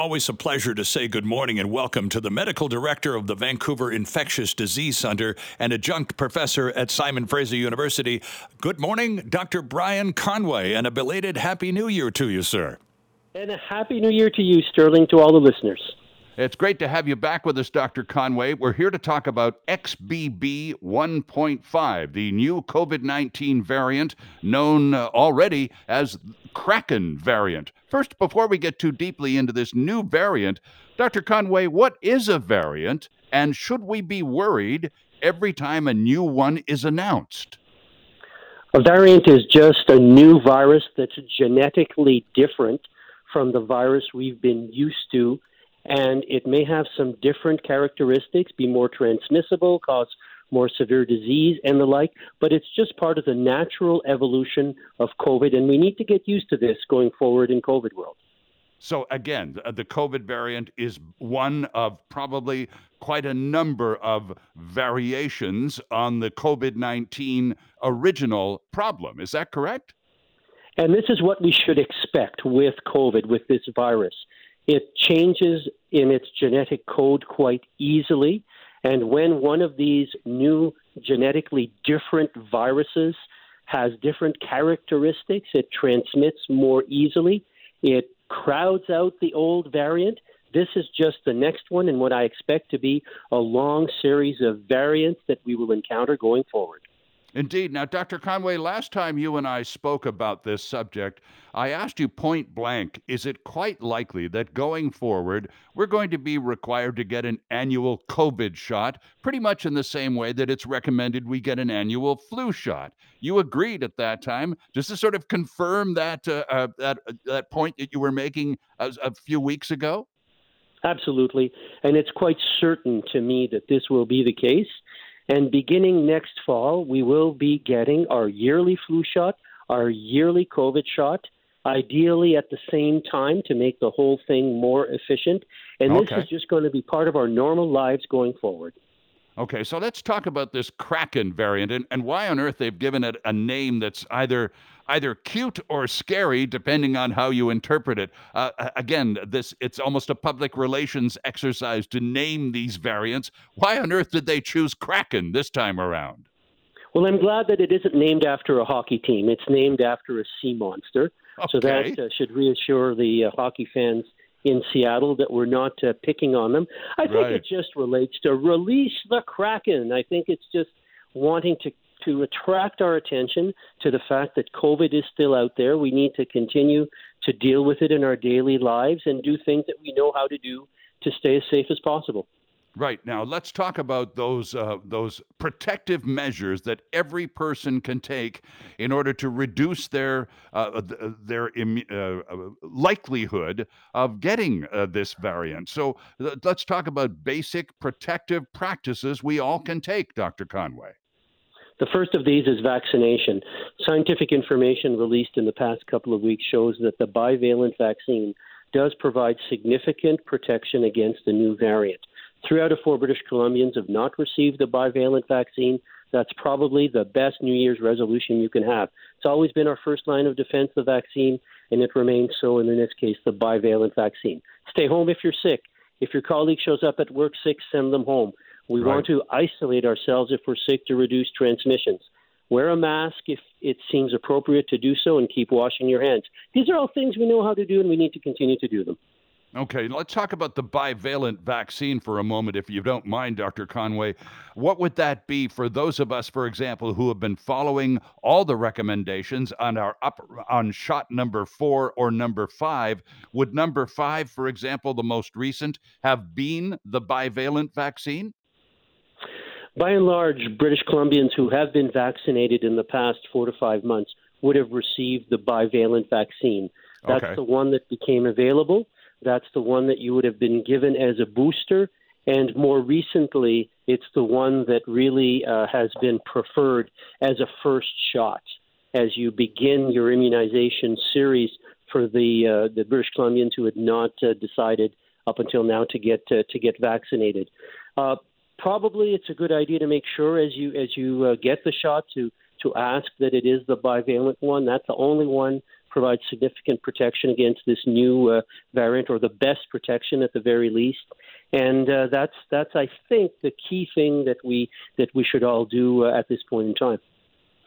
always a pleasure to say good morning and welcome to the medical director of the Vancouver Infectious Disease Center and adjunct professor at Simon Fraser University. Good morning, Dr. Brian Conway, and a belated Happy New Year to you, sir. And a Happy New Year to you, Sterling, to all the listeners. It's great to have you back with us, Dr. Conway. We're here to talk about XBB 1.5, the new COVID 19 variant known uh, already as Kraken variant. First, before we get too deeply into this new variant, Dr. Conway, what is a variant and should we be worried every time a new one is announced? A variant is just a new virus that's genetically different from the virus we've been used to, and it may have some different characteristics, be more transmissible, cause more severe disease and the like, but it's just part of the natural evolution of COVID, and we need to get used to this going forward in COVID world. So, again, uh, the COVID variant is one of probably quite a number of variations on the COVID 19 original problem. Is that correct? And this is what we should expect with COVID, with this virus. It changes in its genetic code quite easily. And when one of these new genetically different viruses has different characteristics, it transmits more easily. It crowds out the old variant. This is just the next one, and what I expect to be a long series of variants that we will encounter going forward. Indeed. Now, Dr. Conway, last time you and I spoke about this subject, I asked you point blank is it quite likely that going forward, we're going to be required to get an annual COVID shot, pretty much in the same way that it's recommended we get an annual flu shot? You agreed at that time. Just to sort of confirm that, uh, uh, that, uh, that point that you were making a, a few weeks ago? Absolutely. And it's quite certain to me that this will be the case. And beginning next fall, we will be getting our yearly flu shot, our yearly COVID shot, ideally at the same time to make the whole thing more efficient. And this okay. is just going to be part of our normal lives going forward. Okay, so let's talk about this Kraken variant and, and why on earth they've given it a name that's either either cute or scary, depending on how you interpret it. Uh, again, this it's almost a public relations exercise to name these variants. Why on earth did they choose Kraken this time around? Well, I'm glad that it isn't named after a hockey team. It's named after a sea monster. Okay. So that uh, should reassure the uh, hockey fans in Seattle that we're not uh, picking on them. I think right. it just relates to release the Kraken. I think it's just wanting to to attract our attention to the fact that COVID is still out there. We need to continue to deal with it in our daily lives and do things that we know how to do to stay as safe as possible. Right now, let's talk about those uh, those protective measures that every person can take in order to reduce their uh, uh their Im- uh, uh, likelihood of getting uh, this variant. So let's talk about basic protective practices we all can take, Dr. Conway. The first of these is vaccination. Scientific information released in the past couple of weeks shows that the bivalent vaccine does provide significant protection against the new variant. Three out of four British Columbians have not received the bivalent vaccine. That's probably the best New Year's resolution you can have. It's always been our first line of defense, the vaccine, and it remains so, and in this case, the bivalent vaccine. Stay home if you're sick. If your colleague shows up at work sick, send them home. We right. want to isolate ourselves if we're sick to reduce transmissions. Wear a mask if it seems appropriate to do so and keep washing your hands. These are all things we know how to do and we need to continue to do them. Okay, let's talk about the bivalent vaccine for a moment, if you don't mind, Dr. Conway. What would that be for those of us, for example, who have been following all the recommendations on our up on shot number four or number five? Would number five, for example, the most recent, have been the bivalent vaccine? By and large, British Columbians who have been vaccinated in the past four to five months would have received the bivalent vaccine. That's okay. the one that became available. That's the one that you would have been given as a booster. And more recently, it's the one that really uh, has been preferred as a first shot as you begin your immunization series for the uh, the British Columbians who had not uh, decided up until now to get uh, to get vaccinated. Uh, probably it's a good idea to make sure as you as you uh, get the shot to to ask that it is the bivalent one. That's the only one provides significant protection against this new uh, variant, or the best protection at the very least. And uh, that's that's I think the key thing that we that we should all do uh, at this point in time.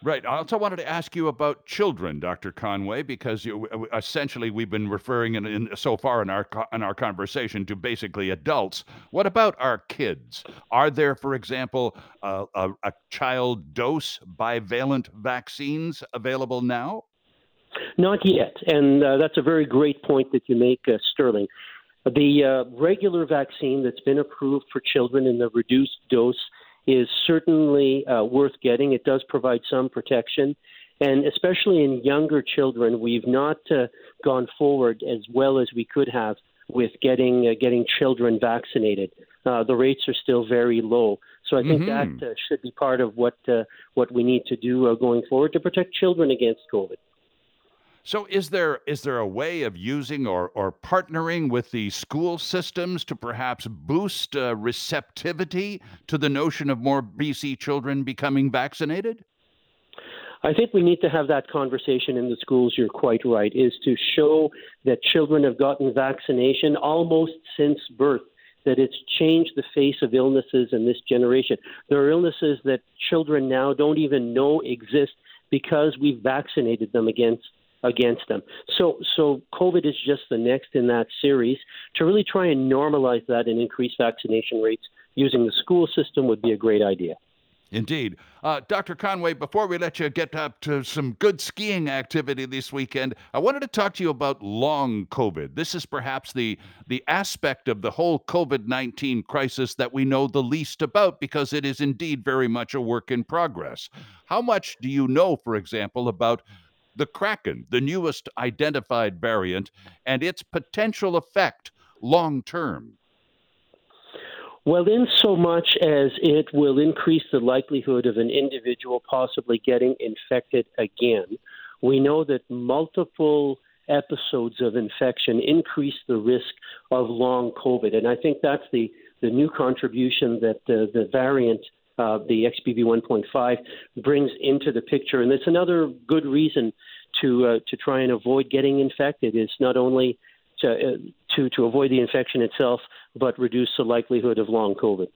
Right. I also wanted to ask you about children, Dr. Conway, because you, essentially we've been referring in, in, so far in our in our conversation to basically adults. What about our kids? Are there, for example, a, a child dose bivalent vaccines available now? Not yet, and uh, that's a very great point that you make, uh, Sterling. The uh, regular vaccine that's been approved for children in the reduced dose is certainly uh, worth getting. It does provide some protection. And especially in younger children, we've not uh, gone forward as well as we could have with getting uh, getting children vaccinated. Uh, the rates are still very low, so I think mm-hmm. that uh, should be part of what uh, what we need to do uh, going forward to protect children against COVID. So is there is there a way of using or, or partnering with the school systems to perhaps boost uh, receptivity to the notion of more BC children becoming vaccinated? I think we need to have that conversation in the schools. You're quite right. Is to show that children have gotten vaccination almost since birth. That it's changed the face of illnesses in this generation. There are illnesses that children now don't even know exist because we've vaccinated them against against them. So, so COVID is just the next in that series. To really try and normalize that and increase vaccination rates using the school system would be a great idea. Indeed. Uh, Dr. Conway, before we let you get up to some good skiing activity this weekend, I wanted to talk to you about long COVID. This is perhaps the, the aspect of the whole COVID 19 crisis that we know the least about because it is indeed very much a work in progress. How much do you know, for example, about the Kraken, the newest identified variant, and its potential effect long term? Well, in so much as it will increase the likelihood of an individual possibly getting infected again, we know that multiple episodes of infection increase the risk of long COVID. And I think that's the, the new contribution that uh, the variant uh, the XBB 1.5 brings into the picture. And it's another good reason to uh, to try and avoid getting infected. Is not only to, uh, to to avoid the infection itself, but reduce the likelihood of long COVID.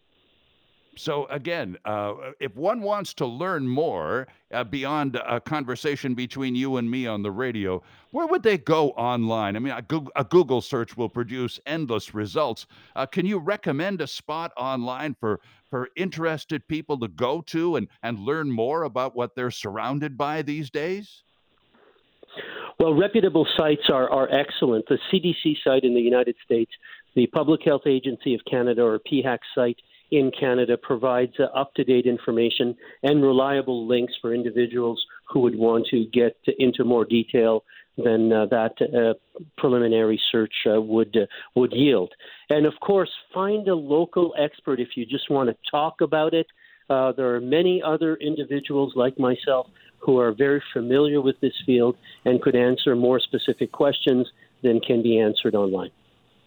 So again, uh, if one wants to learn more uh, beyond a conversation between you and me on the radio, where would they go online? I mean, a Google, a Google search will produce endless results. Uh, can you recommend a spot online for for interested people to go to and and learn more about what they're surrounded by these days? Well, reputable sites are, are excellent. The CDC site in the United States, the Public Health Agency of Canada, or PHAC site in Canada provides uh, up to date information and reliable links for individuals who would want to get into more detail than uh, that uh, preliminary search uh, would uh, would yield. And of course, find a local expert if you just want to talk about it. Uh, there are many other individuals like myself who are very familiar with this field and could answer more specific questions than can be answered online.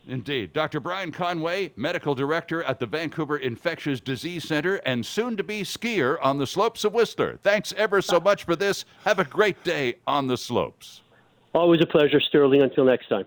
Indeed. Dr. Brian Conway, Medical Director at the Vancouver Infectious Disease Center and soon to be skier on the slopes of Whistler. Thanks ever so much for this. Have a great day on the slopes. Always a pleasure, Sterling. Until next time.